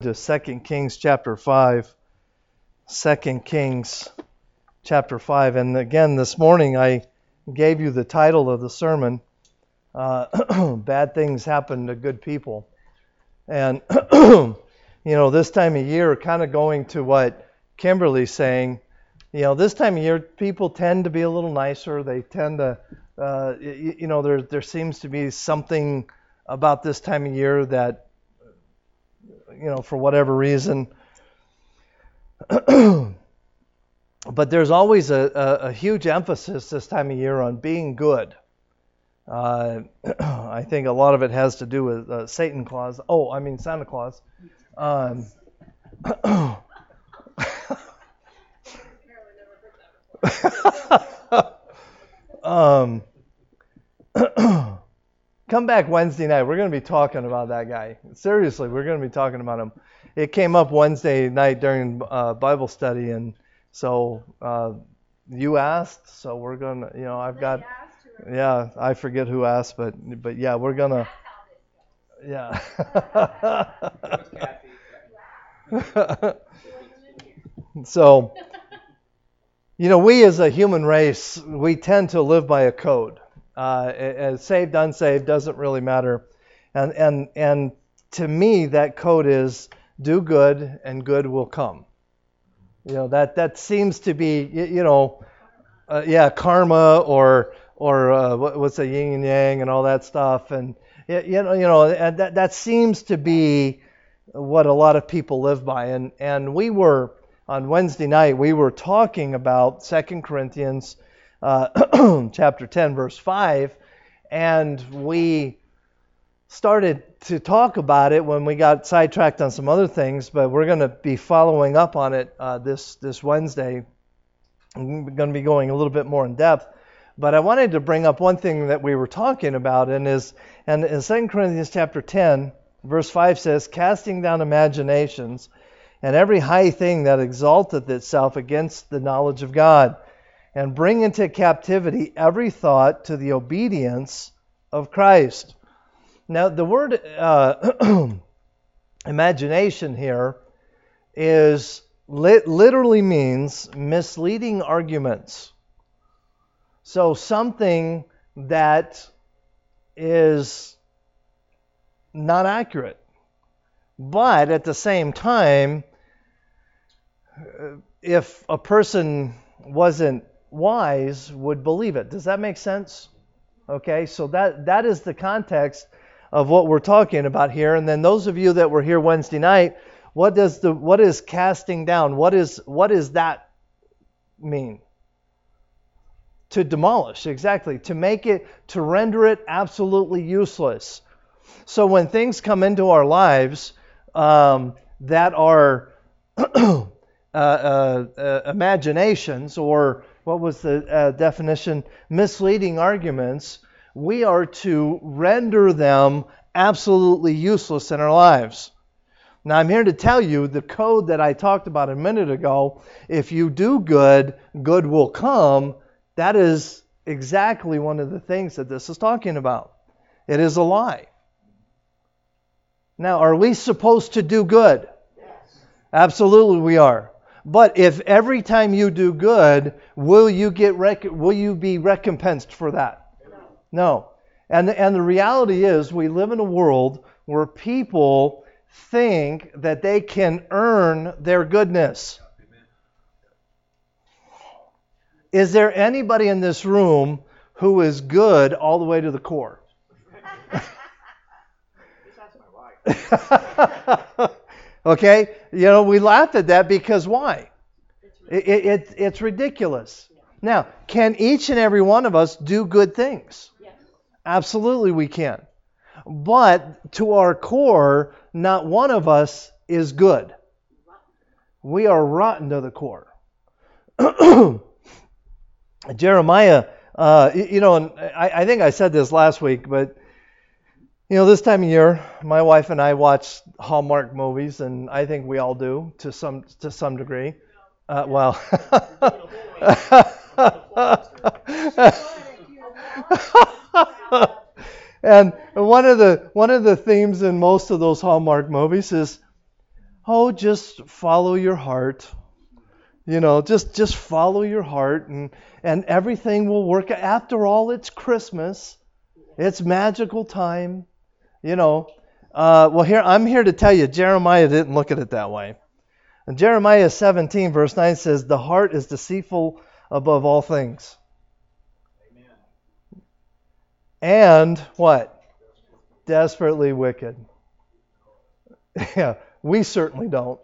to 2 Kings chapter 5. 2 Kings chapter 5. And again, this morning I gave you the title of the sermon uh, Bad Things Happen to Good People. And, you know, this time of year, kind of going to what Kimberly's saying, you know, this time of year, people tend to be a little nicer. They tend to, uh, you, you know, there, there seems to be something about this time of year that you know, for whatever reason. but there's always a, a, a, huge emphasis this time of year on being good. Uh, I think a lot of it has to do with uh, Satan Claus. Oh, I mean Santa Claus. Um, um, Come back Wednesday night. We're going to be talking about that guy. Seriously, we're going to be talking about him. It came up Wednesday night during uh, Bible study, and so uh, you asked. So we're going to, you know, I've got, yeah, I forget who asked, but but yeah, we're gonna, yeah. so, you know, we as a human race, we tend to live by a code. Uh, saved, unsaved doesn't really matter. And and and to me, that code is do good and good will come. You know that that seems to be you know, uh, yeah, karma or or uh, what's the yin and yang and all that stuff. And you know you know that that seems to be what a lot of people live by. And and we were on Wednesday night we were talking about Second Corinthians uh, chapter 10, verse 5, and we started to talk about it when we got sidetracked on some other things, but we're going to be following up on it uh, this this Wednesday. I'm going to be going a little bit more in depth, but I wanted to bring up one thing that we were talking about, and is and in 2 Corinthians chapter 10, verse 5 says, "Casting down imaginations." And every high thing that exalteth itself against the knowledge of God, and bring into captivity every thought to the obedience of Christ. Now, the word uh, imagination here is literally means misleading arguments. So, something that is not accurate. But at the same time, if a person wasn't wise would believe it. Does that make sense? Okay, so that that is the context of what we're talking about here. And then those of you that were here Wednesday night, what does the what is casting down? What is what does that mean? To demolish, exactly. To make it, to render it absolutely useless. So when things come into our lives um, that are uh, uh, uh, imaginations or what was the uh, definition? Misleading arguments. We are to render them absolutely useless in our lives. Now, I'm here to tell you the code that I talked about a minute ago. If you do good, good will come. That is exactly one of the things that this is talking about. It is a lie. Now, are we supposed to do good? Yes. Absolutely, we are. But if every time you do good, will you get rec- will you be recompensed for that? No. no. And and the reality is we live in a world where people think that they can earn their goodness. Is there anybody in this room who is good all the way to the core? Okay? You know, we laughed at that because why? It, it, it's ridiculous. Now, can each and every one of us do good things? Yes. Absolutely, we can. But to our core, not one of us is good. We are rotten to the core. Jeremiah, uh, you know, and I, I think I said this last week, but you know, this time of year, my wife and I watch Hallmark movies, and I think we all do to some to some degree. Uh, well, and one of the one of the themes in most of those Hallmark movies is oh, just follow your heart. You know, just just follow your heart and and everything will work. After all, it's Christmas. It's magical time. You know. Uh, well, here I'm here to tell you, Jeremiah didn't look at it that way. And Jeremiah 17 verse 9 says, "The heart is deceitful above all things." Amen. And what? Desperately wicked. yeah, we certainly don't.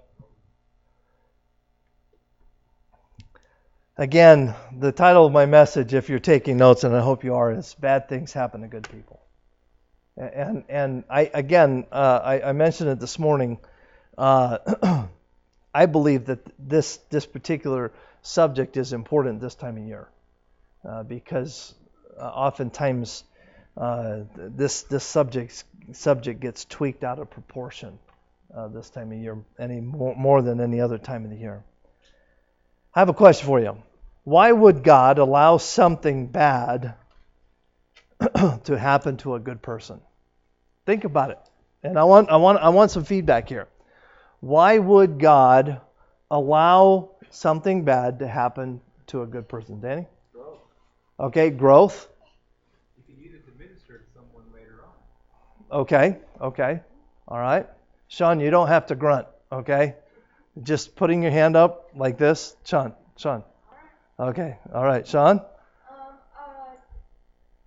Again, the title of my message, if you're taking notes, and I hope you are, is Bad Things Happen to Good People. And, and I, again, uh, I, I, mentioned it this morning. Uh, I believe that this, this particular subject is important this time of year uh, because uh, oftentimes uh, this, this subject, subject gets tweaked out of proportion this time of year, any more, more than any other time of the year. I have a question for you. Why would God allow something bad to happen to a good person? Think about it. And I want, I want, I want some feedback here. Why would God allow something bad to happen to a good person? Danny? Growth. Okay, growth. You can use it to minister to someone later on. Okay, okay. All right. Sean, you don't have to grunt, okay? Just putting your hand up like this. Sean, Sean. Okay, all right. Sean? Um, uh,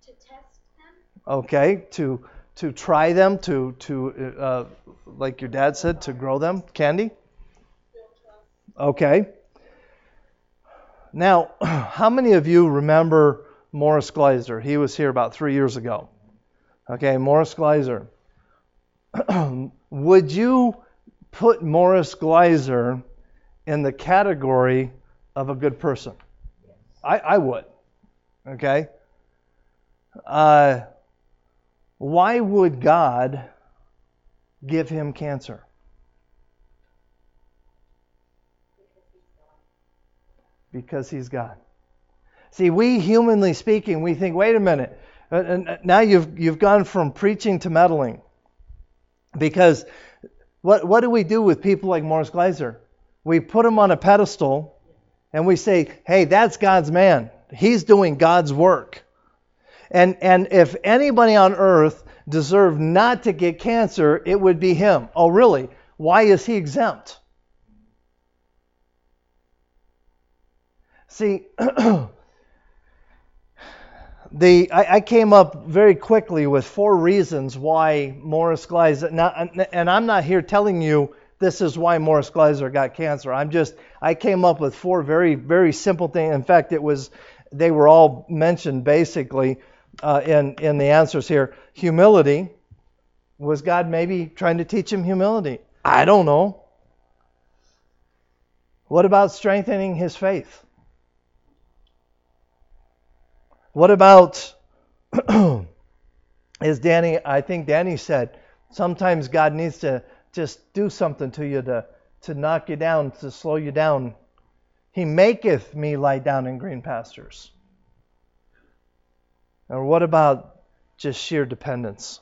to test them. Okay, to to try them, to to uh, like your dad said, to grow them. Candy? Okay. Now, how many of you remember Morris Gleiser? He was here about three years ago. Okay, Morris Gleiser. Would you put Morris Gleiser in the category of a good person? I, I would. Okay? Uh, why would God give him cancer? Because he's God. See, we humanly speaking, we think, wait a minute. Uh, now you've you've gone from preaching to meddling. Because what what do we do with people like Morris Gleiser? We put him on a pedestal and we say, hey, that's God's man. He's doing God's work. And, and if anybody on earth deserved not to get cancer, it would be him. Oh, really? Why is he exempt? See, the I, I, came up very quickly with four reasons why Morris Gleiser. Now, and I'm not here telling you this is why Morris Gleiser got cancer. I'm just I came up with four very very simple things. In fact, it was they were all mentioned basically uh, in in the answers here. Humility was God maybe trying to teach him humility? I don't know. What about strengthening his faith? What about as Danny I think Danny said, sometimes God needs to just do something to you to, to knock you down, to slow you down. He maketh me lie down in green pastures. Or what about just sheer dependence?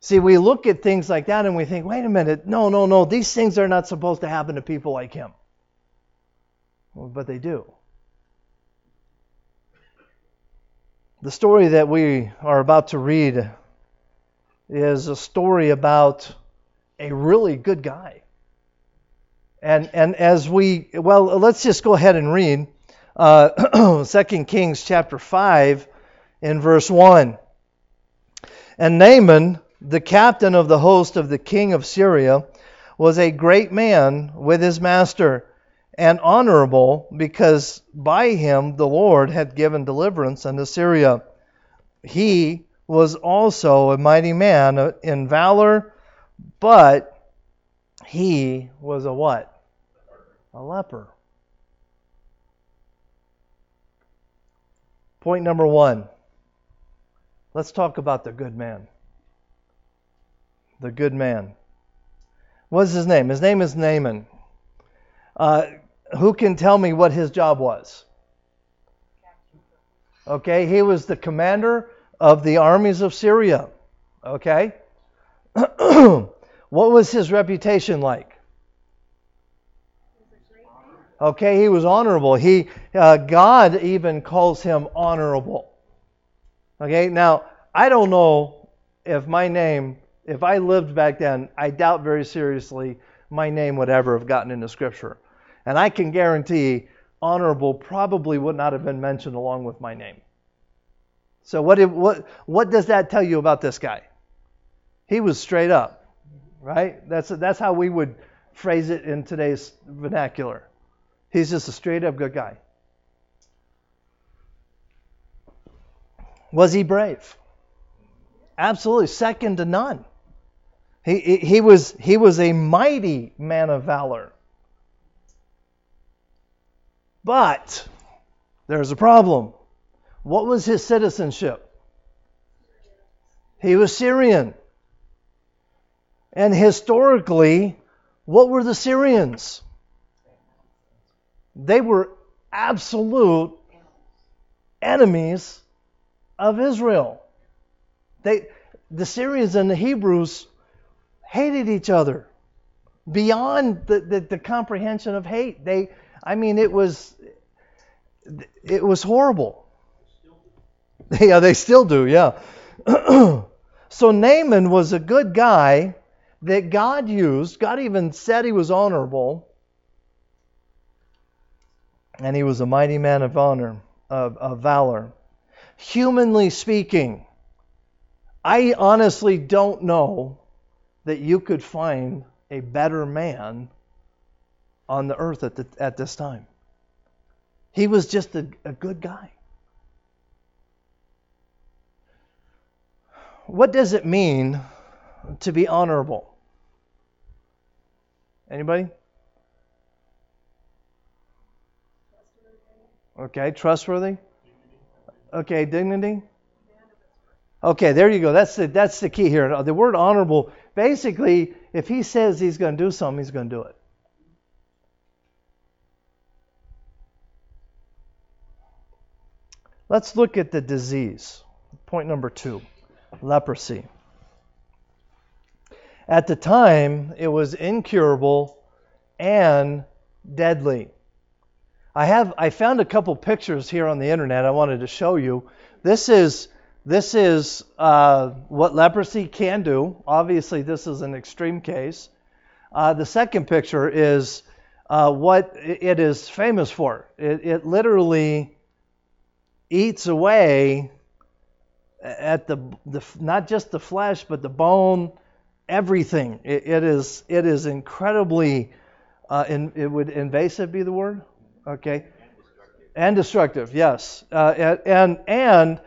See, we look at things like that and we think, wait a minute, no, no, no, these things are not supposed to happen to people like him. Well, but they do. The story that we are about to read is a story about a really good guy. And and as we well, let's just go ahead and read uh, 2 Kings chapter 5 in verse 1. And Naaman, the captain of the host of the king of Syria, was a great man with his master and honorable because by him the Lord had given deliverance unto Syria. He was also a mighty man in valor, but he was a what? A leper. Point number one. Let's talk about the good man. The good man. What's his name? His name is Naaman. Uh, who can tell me what his job was? Okay, he was the commander of the armies of Syria. Okay? what was his reputation like? Okay, he was honorable. He uh, God even calls him honorable. Okay, now I don't know if my name, if I lived back then, I doubt very seriously my name would ever have gotten into Scripture. And I can guarantee honorable probably would not have been mentioned along with my name. So what did, what what does that tell you about this guy? He was straight up, right? That's that's how we would phrase it in today's vernacular. He's just a straight up good guy. Was he brave? Absolutely, second to none. He, he, he, was, he was a mighty man of valor. But there's a problem. What was his citizenship? He was Syrian. And historically, what were the Syrians? They were absolute enemies of Israel. They, the Syrians and the Hebrews hated each other beyond the, the, the comprehension of hate. They, I mean, it was, it was horrible. Yeah, they still do, yeah. so Naaman was a good guy that God used. God even said he was honorable. And he was a mighty man of honor, of, of valor. Humanly speaking, I honestly don't know that you could find a better man on the earth at, the, at this time. He was just a, a good guy. What does it mean to be honorable? Anybody? Okay, trustworthy. Okay, dignity. Okay, there you go. That's the that's the key here. The word honorable. Basically, if he says he's going to do something, he's going to do it. Let's look at the disease. Point number two leprosy. At the time, it was incurable and deadly. I have I found a couple pictures here on the internet I wanted to show you. This is this is uh, what leprosy can do. Obviously, this is an extreme case. Uh, the second picture is uh, what it is famous for. It, it literally eats away at the, the not just the flesh but the bone, everything. it, it is it is incredibly. Uh, in, it would invasive be the word, okay, and destructive. Yes, uh, and and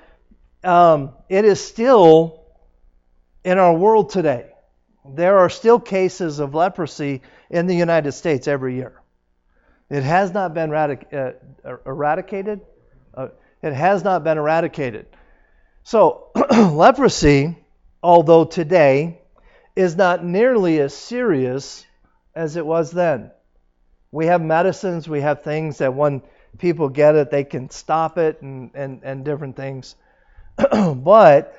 um, it is still in our world today. There are still cases of leprosy in the United States every year. It has not been radic- uh, eradicated. Uh, it has not been eradicated. So, leprosy, although today, is not nearly as serious as it was then. We have medicines, we have things that when people get it, they can stop it and, and, and different things. but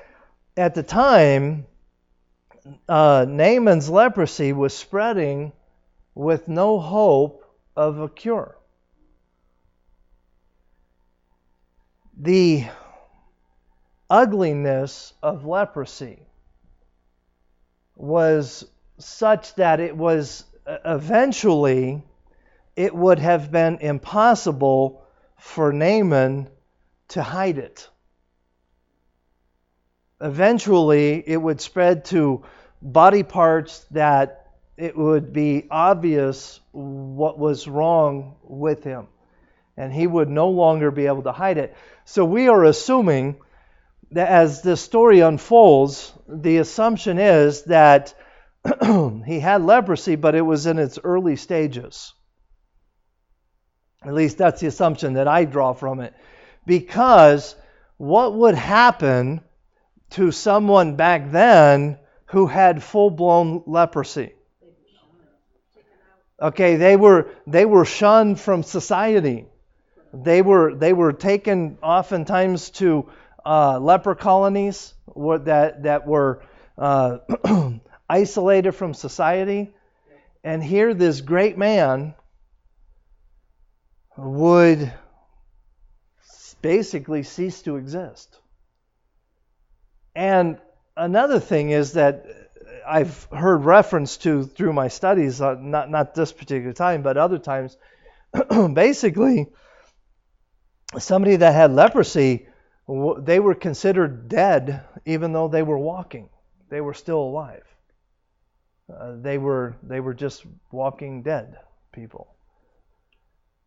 at the time, uh, Naaman's leprosy was spreading with no hope of a cure. The ugliness of leprosy was such that it was uh, eventually it would have been impossible for Naaman to hide it eventually it would spread to body parts that it would be obvious what was wrong with him. And he would no longer be able to hide it. So we are assuming that as the story unfolds, the assumption is that he had leprosy, but it was in its early stages. At least that's the assumption that I draw from it. Because what would happen to someone back then who had full-blown leprosy. Okay, they were they were shunned from society. They were they were taken oftentimes to uh, leper colonies that that were uh, isolated from society. And here, this great man would basically cease to exist. And another thing is that I've heard reference to through my studies, uh, not not this particular time, but other times. basically, somebody that had leprosy, they were considered dead even though they were walking. They were still alive. Uh, they were they were just walking dead people.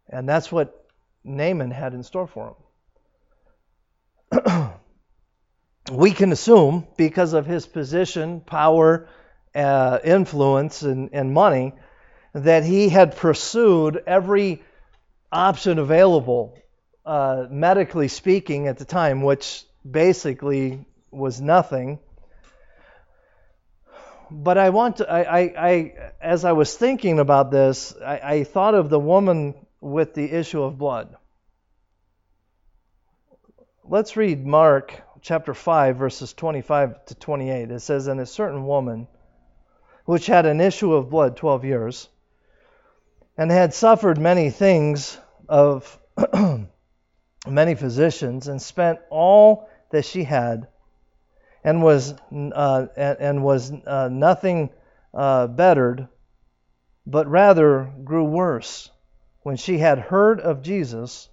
And that's what Naaman had in store for him. we can assume, because of his position, power, uh, influence, and, and money, that he had pursued every option available, uh, medically speaking, at the time, which basically was nothing. But I want to, I, I, I as I was thinking about this, I, I thought of the woman with the issue of blood. Let's read Mark chapter 5, verses 25 to 28. It says, And a certain woman, which had an issue of blood 12 years, and had suffered many things of many physicians, and spent all that she had, and was uh, and, was uh, nothing uh, bettered, but rather grew worse when she had heard of Jesus,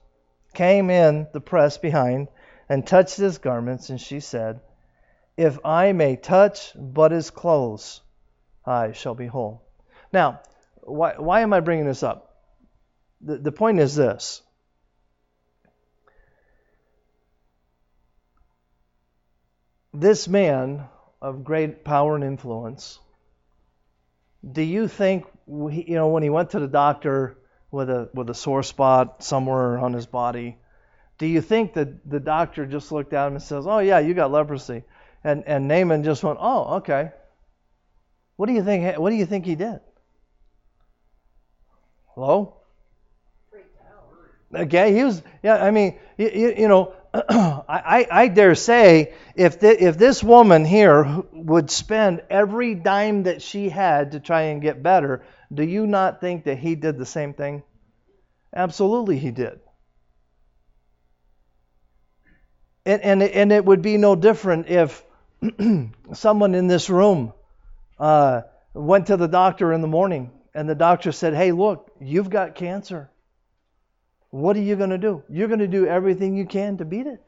came in the press behind and touched his garments, and she said, If I may touch but his clothes, I shall be whole. Now, why, why am I bringing this up? The, the point is this. This man of great power and influence, do you think, you know, when he went to the doctor, with a with a sore spot somewhere on his body, do you think that the doctor just looked at him and says, "Oh yeah, you got leprosy," and and Naaman just went, "Oh okay." What do you think? What do you think he did? Hello. Okay, he was. Yeah, I mean, you, you, you know, I, I dare say if the, if this woman here would spend every dime that she had to try and get better, do you not think that he did the same thing? Absolutely, he did. And, and, and it would be no different if someone in this room uh, went to the doctor in the morning and the doctor said, Hey, look, you've got cancer. What are you going to do? You're going to do everything you can to beat it.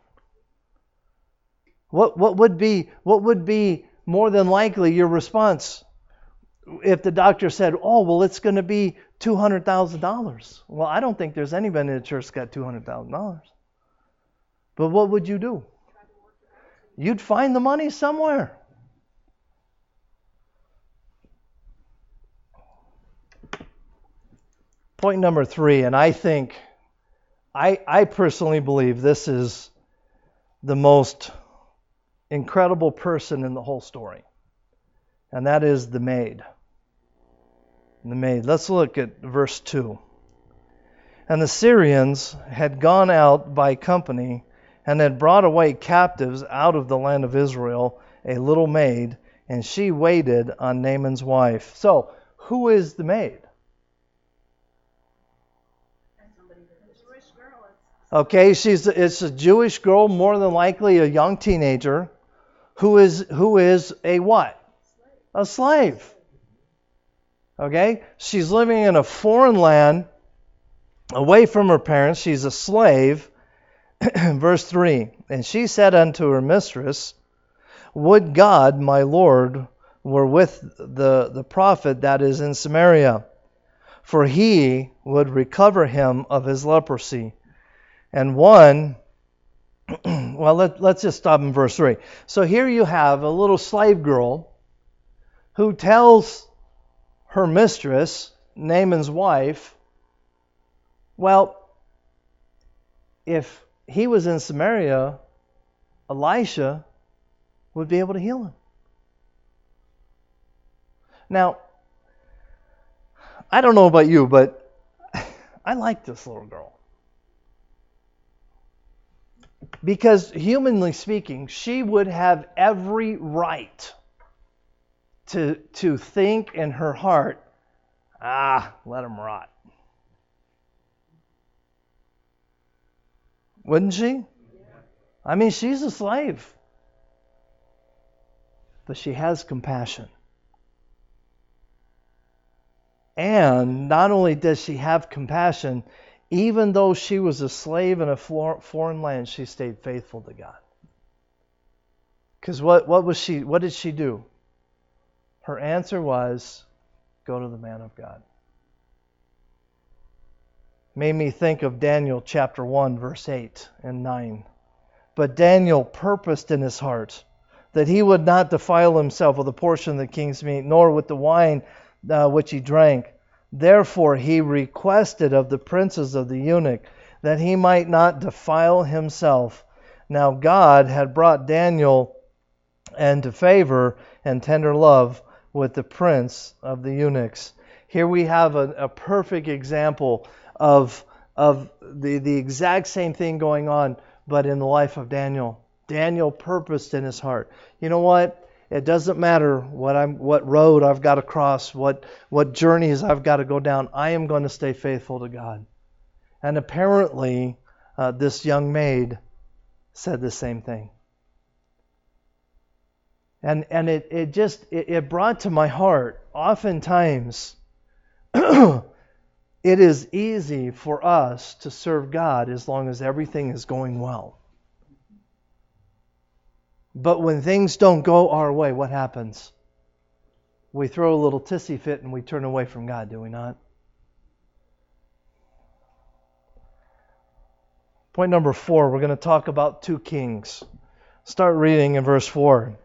What, what, would be, what would be more than likely your response? if the doctor said, "Oh, well, it's going to be two hundred thousand dollars," well, I don't think there's anybody in the church that's got two hundred thousand dollars. But what would you do? You'd find the money somewhere. Point number three, and I think, I, I personally believe this is the most incredible person in the whole story, and that is the maid the maid. Let's look at verse 2. And the Syrians had gone out by company and had brought away captives out of the land of Israel a little maid, and she waited on Naaman's wife. So, who is the maid? Okay, she's it's a Jewish girl, more than likely a young teenager, who is who is a what? A slave. Okay? She's living in a foreign land, away from her parents. She's a slave. Verse 3 And she said unto her mistress, Would God, my Lord, were with the, the prophet that is in Samaria, for he would recover him of his leprosy. And one, well, let, let's just stop in verse 3. So here you have a little slave girl who tells her mistress, Naaman's wife, well, if he was in Samaria, Elisha would be able to heal him. Now, I don't know about you, but I like this little girl. Because, humanly speaking, she would have every right to, to think in her heart, ah, let him rot. Wouldn't she? I mean, she's a slave. But she has compassion. And not only does she have compassion, even though she was a slave in a foreign land, she stayed faithful to God. Because what, what was she what did she do? Her answer was go to the man of God. Made me think of Daniel chapter 1, verse 8 and 9. But Daniel purposed in his heart that he would not defile himself with a portion of the king's meat, nor with the wine uh, which he drank. Therefore he requested of the princes of the eunuch that he might not defile himself. Now God had brought Daniel into favor and tender love with the prince of the eunuchs. Here we have a, a perfect example of, of the, the exact same thing going on, but in the life of Daniel. Daniel purposed in his heart. You know what? It doesn't matter what I'm what road I've got to cross, what what journeys I've got to go down. I am going to stay faithful to God. And apparently, uh, this young maid said the same thing. And and it, it just it, it brought to my heart oftentimes it is easy for us to serve God as long as everything is going well. But when things don't go our way, what happens? We throw a little tissy fit and we turn away from God, do we not? Point number four, we're going to talk about two kings. Start reading in verse 4.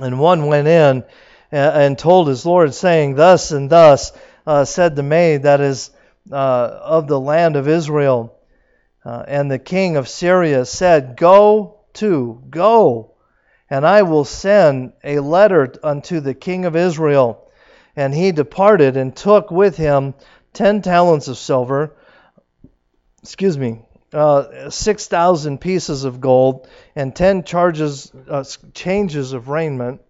And one went in and told his Lord, saying, Thus and thus uh, said the maid that is uh, of the land of Israel. Uh, and the king of Syria said, Go to, go and I will send a letter unto the king of Israel. And he departed and took with him ten talents of silver, excuse me, uh, six thousand pieces of gold, and ten charges uh, changes of raiment,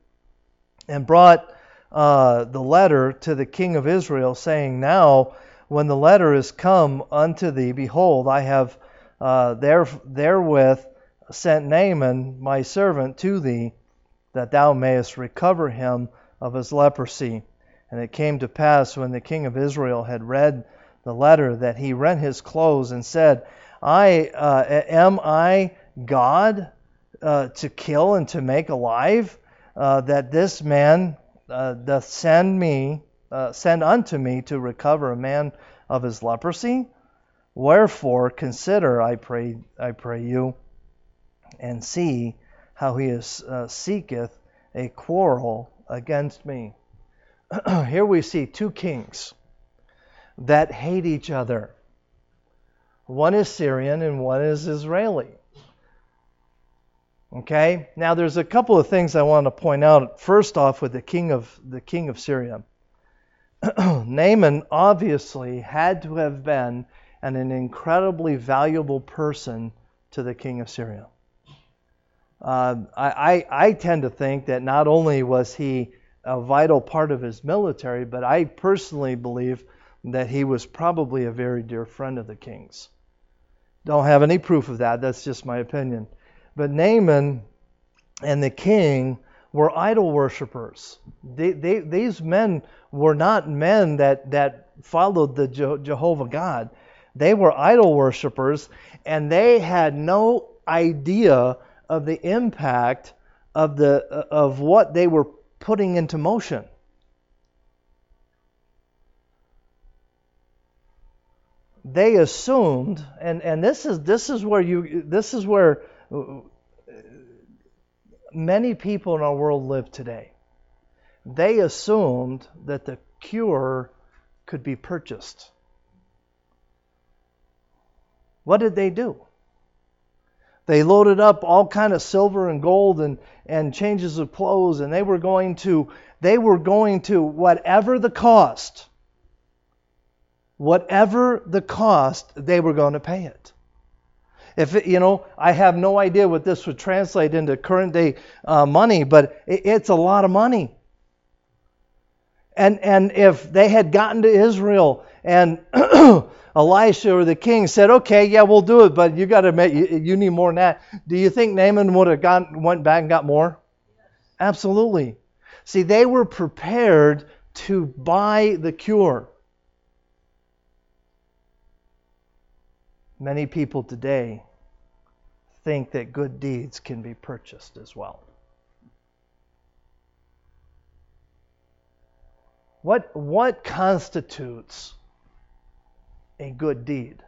and brought uh, the letter to the king of Israel, saying, Now, when the letter is come unto thee, behold, I have uh, there therewith sent Naaman, my servant, to thee, that thou mayest recover him of his leprosy. And it came to pass when the king of Israel had read the letter that he rent his clothes and said, I uh, am I God uh, to kill and to make alive? Uh, that this man uh, doth send me, uh, send unto me to recover a man of his leprosy? Wherefore consider, I pray, I pray you, and see how he is, uh, seeketh a quarrel against me. Here we see two kings that hate each other. One is Syrian and one is Israeli. Okay? Now there's a couple of things I want to point out. First off with the king of the king of Syria. Naaman obviously had to have been an, an incredibly valuable person to the king of Syria. Uh, I, I tend to think that not only was he a vital part of his military, but I personally believe that he was probably a very dear friend of the king's. Don't have any proof of that, that's just my opinion. But Naaman and the king were idol worshippers. They, they, these men were not men that, that followed the Jehovah God. They were idol worshippers, and they had no idea of the impact of the of what they were putting into motion. They assumed, and, and this is this is where you this is where many people in our world live today. They assumed that the cure could be purchased. What did they do? They loaded up all kind of silver and gold and, and changes of clothes, and they were going to they were going to whatever the cost, whatever the cost, they were going to pay it. If it, you know, I have no idea what this would translate into current day uh, money, but it, it's a lot of money. And, and if they had gotten to Israel and Elisha or the king said, okay, yeah, we'll do it, but you got to make, you, you need more than that. Do you think Naaman would have gone, went back and got more? Absolutely. See, they were prepared to buy the cure. Many people today think that good deeds can be purchased as well. What, what constitutes a good deed?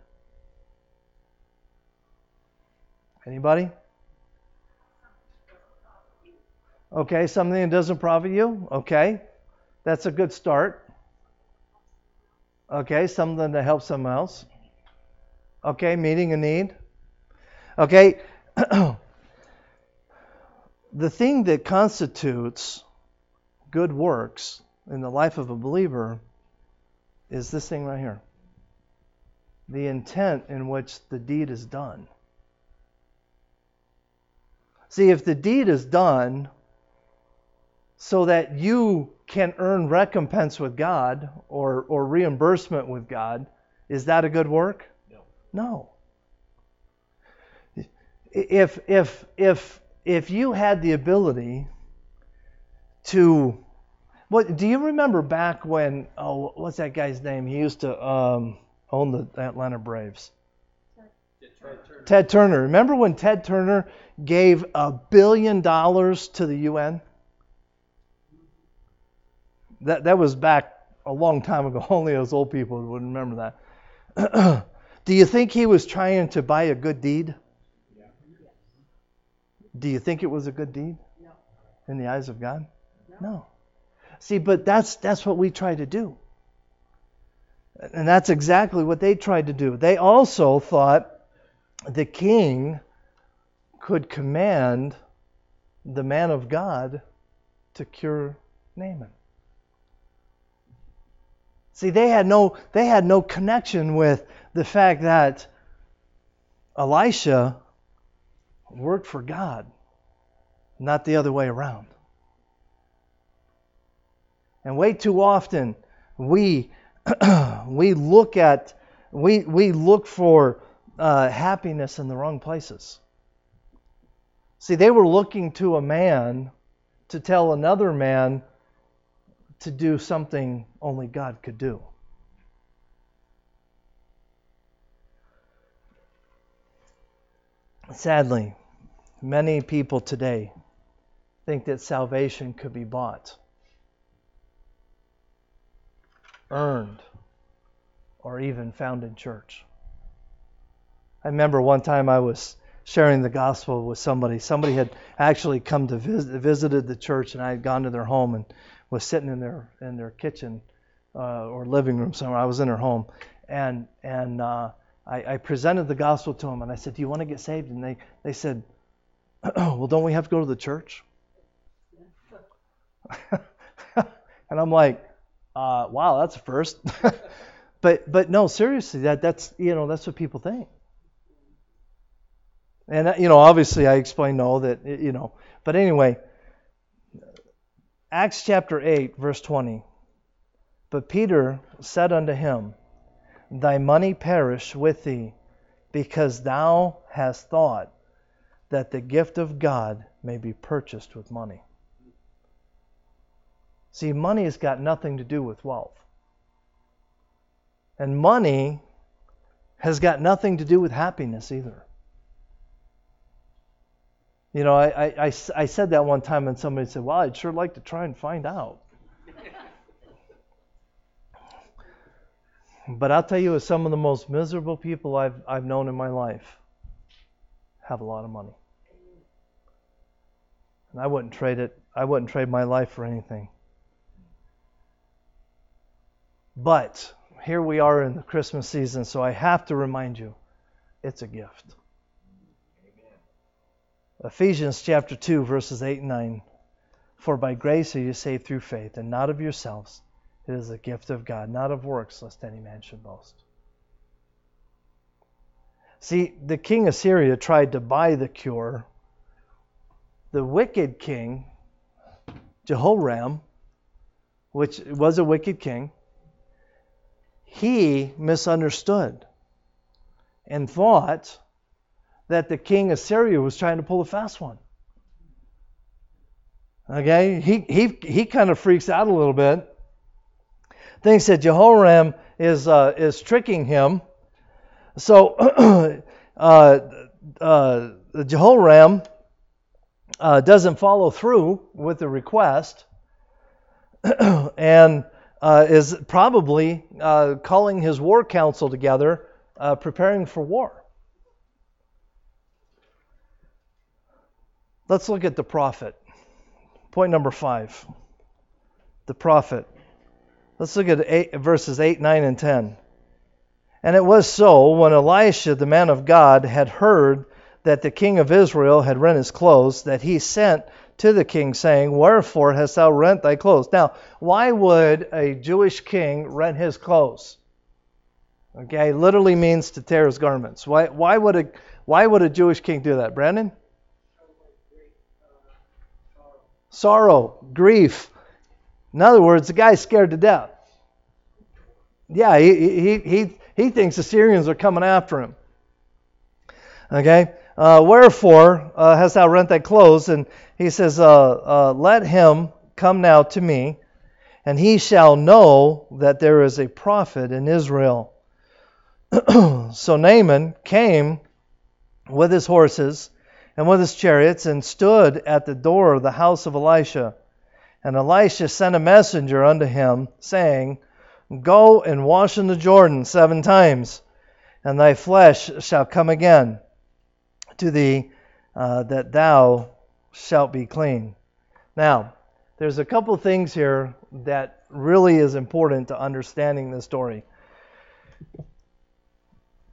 Anybody? Okay, something that doesn't profit you? Okay, that's a good start. Okay, something to help someone else. Okay, meeting a need. Okay, the thing that constitutes good works in the life of a believer is this thing right here the intent in which the deed is done. See, if the deed is done so that you can earn recompense with God or, or reimbursement with God, is that a good work? No. No. If if if if you had the ability to what do you remember back when oh what's that guy's name? He used to um, own the Atlanta Braves. Ted Turner. Ted Turner. Remember when Ted Turner gave a billion dollars to the UN? That that was back a long time ago. Only those old people would remember that. Do you think he was trying to buy a good deed? Do you think it was a good deed? No. In the eyes of God? No. See, but that's that's what we try to do. And that's exactly what they tried to do. They also thought the king could command the man of God to cure Naaman. See, they had no they had no connection with the fact that Elisha worked for God, not the other way around. And way too often we we look at we we look for uh, happiness in the wrong places. See, they were looking to a man to tell another man to do something only God could do. Sadly, many people today think that salvation could be bought, earned, or even found in church. I remember one time I was sharing the gospel with somebody. Somebody had actually come to visit, visited the church, and I had gone to their home and was sitting in their in their kitchen uh, or living room somewhere. I was in their home, and and uh, I, I presented the gospel to them, and I said, "Do you want to get saved?" And they they said, "Well, don't we have to go to the church?" and I'm like, uh, "Wow, that's a first." but but no, seriously, that that's you know that's what people think. And uh, you know, obviously, I explained no that you know, but anyway, Acts chapter eight, verse twenty. But Peter said unto him, Thy money perish with thee, because thou hast thought that the gift of God may be purchased with money. See, money has got nothing to do with wealth. And money has got nothing to do with happiness either. You know, I, I, I, I said that one time, and somebody said, Well, I'd sure like to try and find out. but I'll tell you, some of the most miserable people I've, I've known in my life have a lot of money. And I wouldn't trade it, I wouldn't trade my life for anything. But here we are in the Christmas season, so I have to remind you it's a gift. Ephesians chapter 2, verses 8 and 9. For by grace are you saved through faith, and not of yourselves. It is a gift of God, not of works, lest any man should boast. See, the king of Syria tried to buy the cure. The wicked king, Jehoram, which was a wicked king, he misunderstood and thought that the king of Syria was trying to pull a fast one. Okay, he he he kind of freaks out a little bit. Thinks that Jehoram is uh, is tricking him. So uh, uh, Jehoram uh, doesn't follow through with the request, and uh, is probably uh, calling his war council together, uh, preparing for war. Let's look at the prophet. Point number five the prophet. Let's look at eight, verses 8, 9, and 10. And it was so when Elisha, the man of God, had heard that the king of Israel had rent his clothes, that he sent to the king, saying, Wherefore hast thou rent thy clothes? Now, why would a Jewish king rent his clothes? Okay, literally means to tear his garments. Why, why, would, a, why would a Jewish king do that? Brandon? Sorrow, grief. In other words, the guy's scared to death. Yeah, he, he, he, he thinks the Syrians are coming after him. Okay? Uh, Wherefore uh, hast thou rent thy clothes? And he says, uh, uh, Let him come now to me, and he shall know that there is a prophet in Israel. so Naaman came with his horses and with his chariots and stood at the door of the house of Elisha. And Elisha sent a messenger unto him, saying, Go and wash in the Jordan seven times, and thy flesh shall come again to thee, uh, that thou shalt be clean. Now, there's a couple things here that really is important to understanding this story.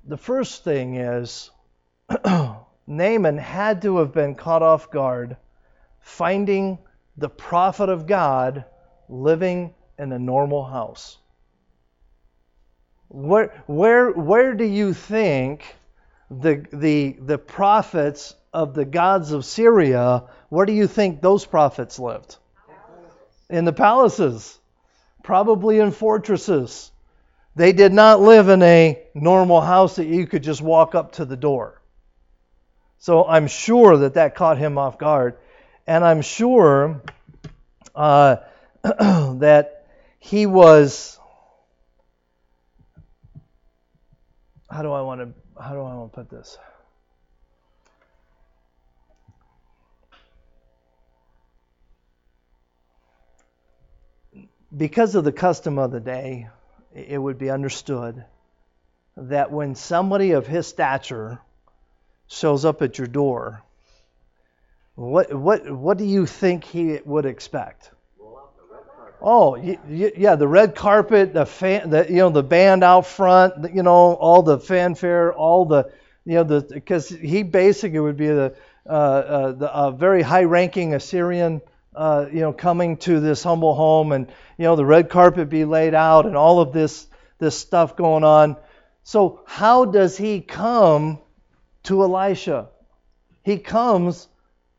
The first thing is Naaman had to have been caught off guard finding the prophet of God living in a normal house. Where, where, where do you think the, the, the prophets of the gods of Syria, where do you think those prophets lived? In the palaces, probably in fortresses. They did not live in a normal house that you could just walk up to the door. So I'm sure that that caught him off guard. And I'm sure uh, that he was. How do I want to how do I want to put this? Because of the custom of the day, it would be understood that when somebody of his stature shows up at your door, what what what do you think he would expect? Oh, yeah, the red carpet, the fan, the you know the band out front, you know all the fanfare, all the you know the because he basically would be the uh, uh, the very high-ranking Assyrian uh, you know coming to this humble home, and you know the red carpet be laid out, and all of this this stuff going on. So how does he come to Elisha? He comes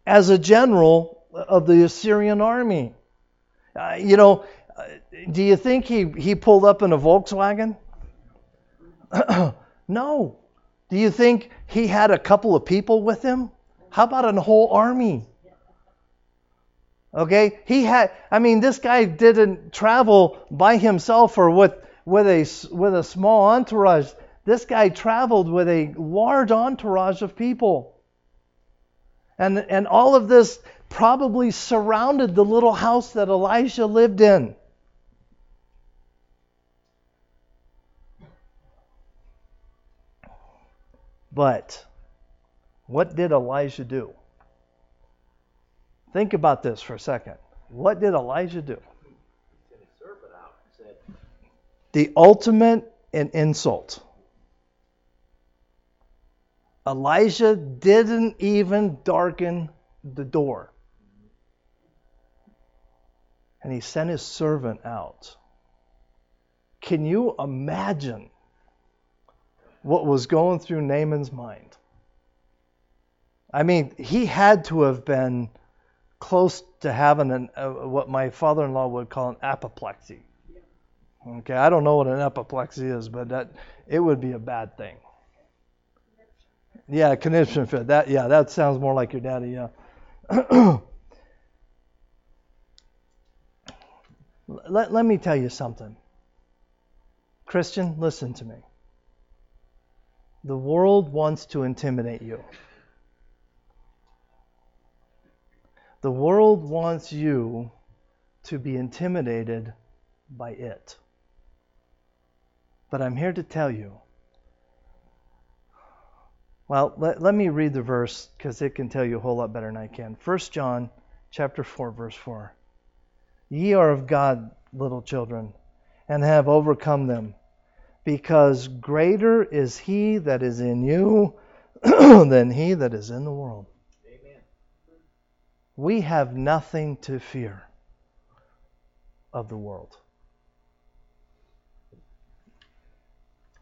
as a general of the Assyrian army. Uh, you know, uh, do you think he, he pulled up in a Volkswagen? no. Do you think he had a couple of people with him? How about a whole army? Okay, he had. I mean, this guy didn't travel by himself or with with a with a small entourage. This guy traveled with a large entourage of people. And and all of this probably surrounded the little house that Elijah lived in. But what did Elijah do? Think about this for a second. What did Elijah do? The ultimate in insult. Elijah didn't even darken the door and he sent his servant out. Can you imagine what was going through Naaman's mind? I mean, he had to have been close to having an, uh, what my father-in-law would call an apoplexy. Okay, I don't know what an apoplexy is, but that it would be a bad thing. Yeah, conniption fit. That yeah, that sounds more like your daddy. Yeah. let, let me tell you something. Christian, listen to me. The world wants to intimidate you. The world wants you to be intimidated by it. But I'm here to tell you. Well, let, let me read the verse because it can tell you a whole lot better than I can. 1 John chapter 4 verse 4. Ye are of God, little children, and have overcome them, because greater is he that is in you than he that is in the world. Amen. We have nothing to fear of the world.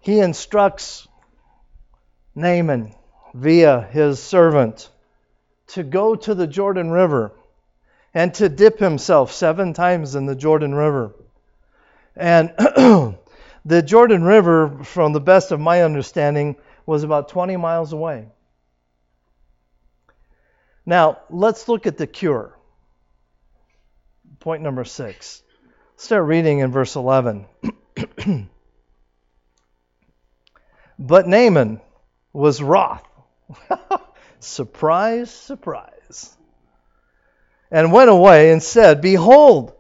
He instructs Naaman via his servant to go to the Jordan River and to dip himself seven times in the Jordan River. And the Jordan River, from the best of my understanding, was about 20 miles away. Now, let's look at the cure. Point number six. Start reading in verse 11. but Naaman was wroth. surprise, surprise. And went away and said, Behold,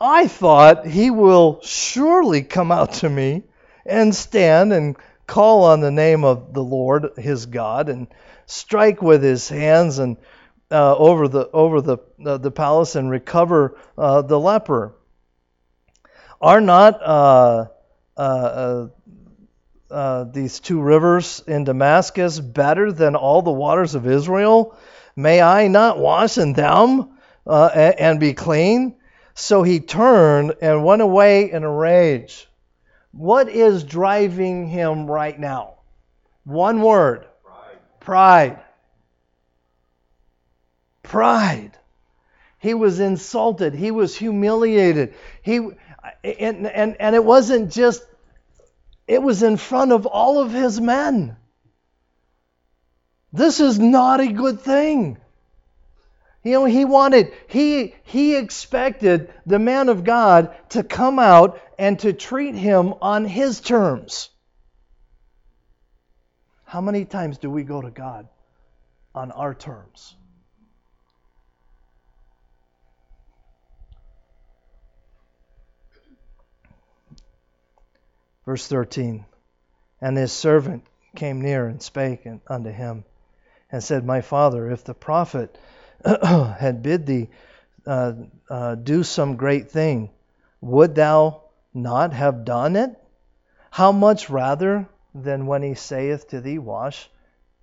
I thought he will surely come out to me and stand and call on the name of the Lord his God and strike with his hands and uh, over the over the uh, the palace and recover uh, the leper. Are not uh, uh, uh, these two rivers in Damascus better than all the waters of Israel? May I not wash in them uh, and, be clean? So he turned and went away in a rage. What is driving him right now? One word Pride. pride. Pride. He was insulted. He was humiliated. He and, and, and it wasn't just it was in front of all of his men. This is not a good thing. You know, he wanted, he, he expected the man of God to come out and to treat him on his terms. How many times do we go to God on our terms? Verse 13 And his servant came near and spake unto him, and said, My father, if the prophet had bid thee uh, uh, do some great thing, would thou not have done it? How much rather than when he saith to thee, Wash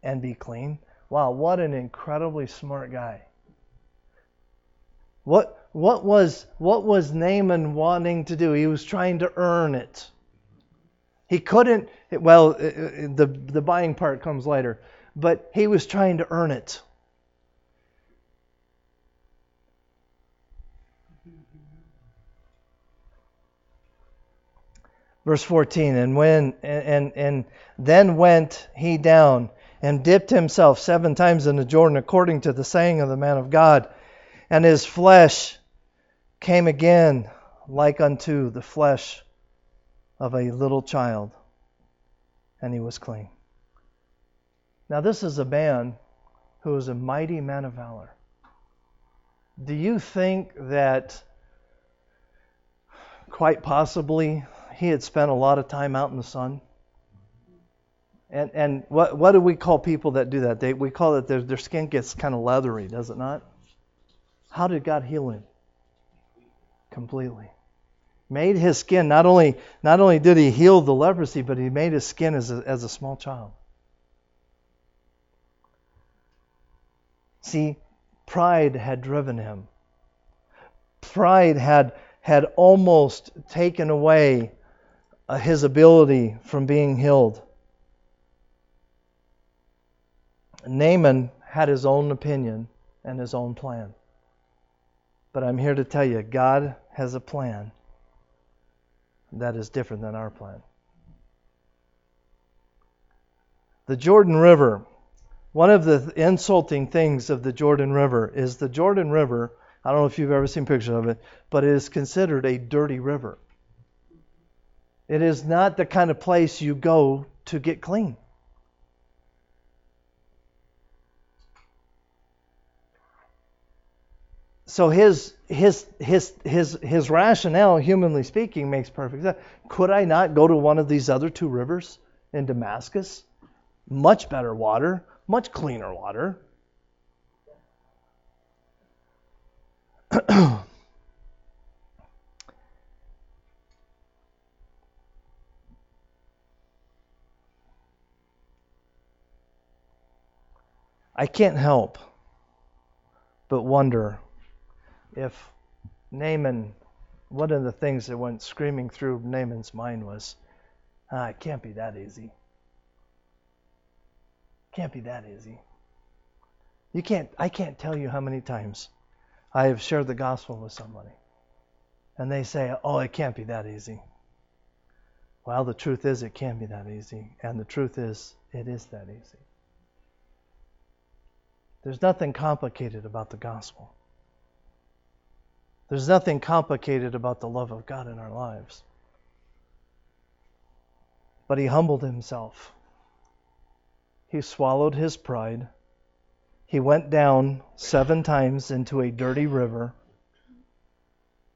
and be clean? Wow, what an incredibly smart guy. What what was what was Naaman wanting to do? He was trying to earn it. He couldn't well the the buying part comes later, but he was trying to earn it. Verse 14, and when and and then went he down and dipped himself seven times in the Jordan according to the saying of the man of God, and his flesh came again like unto the flesh of a little child, and he was clean. Now this is a man who is a mighty man of valor. Do you think that quite possibly he had spent a lot of time out in the sun. And and what what do we call people that do that? They we call it their their skin gets kind of leathery, does it not? How did God heal him? Completely. Made his skin not only not only did he heal the leprosy, but he made his skin as a, as a small child. See, pride had driven him. Pride had had almost taken away Uh, his ability from being healed. Naaman had his own opinion and his own plan. But I'm here to tell you God has a plan that is different than our plan. The Jordan River. One of the insulting things of the Jordan River is the Jordan River. I don't know if you've ever seen pictures of it, but it is considered a dirty river. It is not the kind of place you go to get clean. So his his his his his rationale, humanly speaking, makes perfect sense. Could I not go to one of these other two rivers in Damascus? Much better water, much cleaner water. I can't help but wonder if Naaman, one of the things that went screaming through Naaman's mind was, ah, it can't be that easy. Can't be that easy. You can't I can't tell you how many times I have shared the gospel with somebody. And they say, "Oh, it can't be that easy." Well, the truth is it can be that easy, and the truth is it is that easy. There's nothing complicated about the gospel. There's nothing complicated about the love of God in our lives. But he humbled himself. He swallowed his pride. He went down seven times into a dirty river.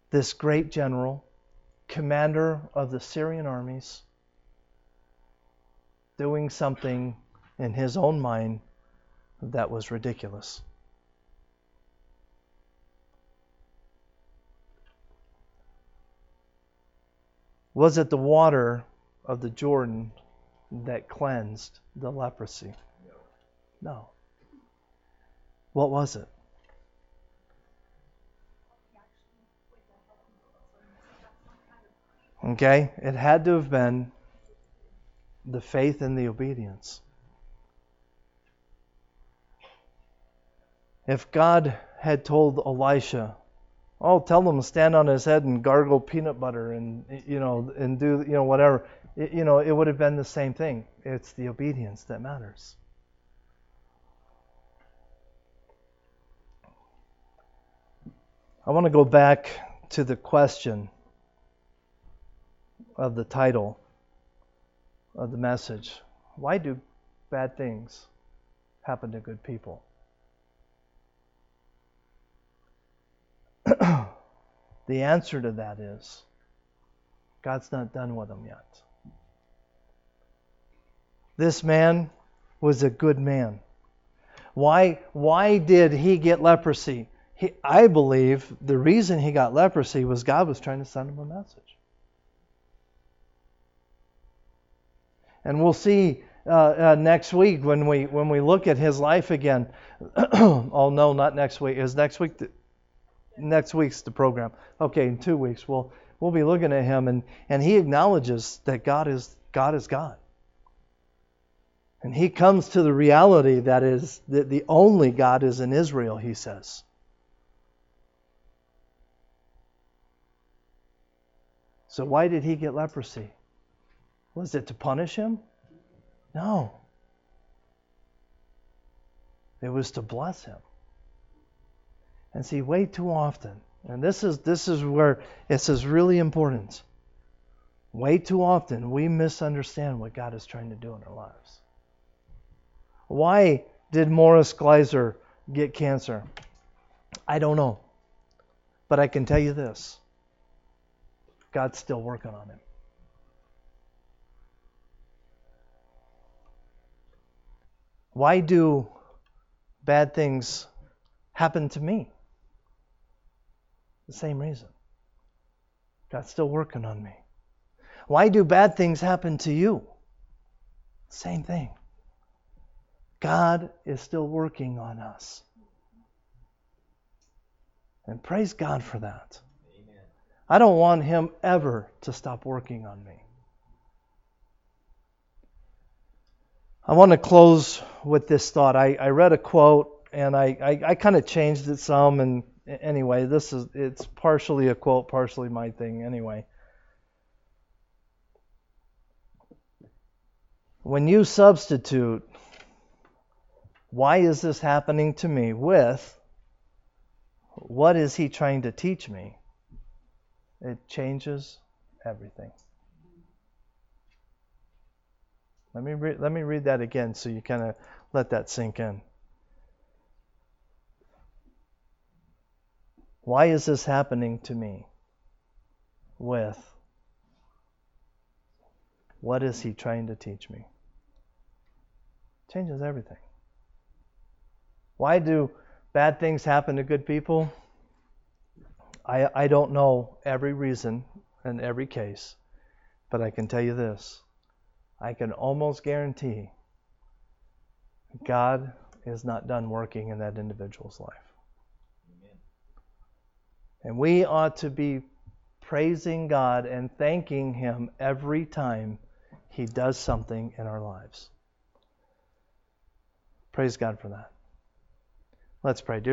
This great general, commander of the Syrian armies, doing something in his own mind that was ridiculous. Was it the water of the Jordan that cleansed the leprosy? No. What was it? Okay? It had to have been the faith and the obedience. If God had told Elisha, "Oh, tell him to stand on his head and gargle peanut butter and you know and do you know whatever," it, you know, it would have been the same thing. It's the obedience that matters. I want to go back to the question of the title of the message. Why do bad things happen to good people? The answer to that is God's not done with him yet. This man was a good man. Why, why did he get leprosy? He, I believe the reason he got leprosy was God was trying to send him a message. And we'll see uh, uh, next week when we when we look at his life again. oh no, not next week. Is next week? Next week's the program. Okay, in two weeks we'll we'll be looking at him and and he acknowledges that God is God is God. And he comes to the reality that is that the only God is in Israel, he says. So why did he get leprosy? Was it to punish him? No. It was to bless him. And see, way too often, and this is this is where this is really important. Way too often we misunderstand what God is trying to do in our lives. Why did Morris Gleiser get cancer? I don't know. But I can tell you this God's still working on him. Why do bad things happen to me? The same reason. God's still working on me. Why do bad things happen to you? Same thing. God is still working on us. And praise God for that. Amen. I don't want Him ever to stop working on me. I want to close with this thought. I, I read a quote and I, I, I kind of changed it some and anyway, this is it's partially a quote, partially my thing anyway. When you substitute why is this happening to me with what is he trying to teach me? It changes everything. Let me re- let me read that again so you kind of let that sink in. Why is this happening to me? With what is he trying to teach me? Changes everything. Why do bad things happen to good people? I, I don't know every reason in every case, but I can tell you this. I can almost guarantee God is not done working in that individual's life. And we ought to be praising God and thanking Him every time He does something in our lives. Praise God for that. Let's pray.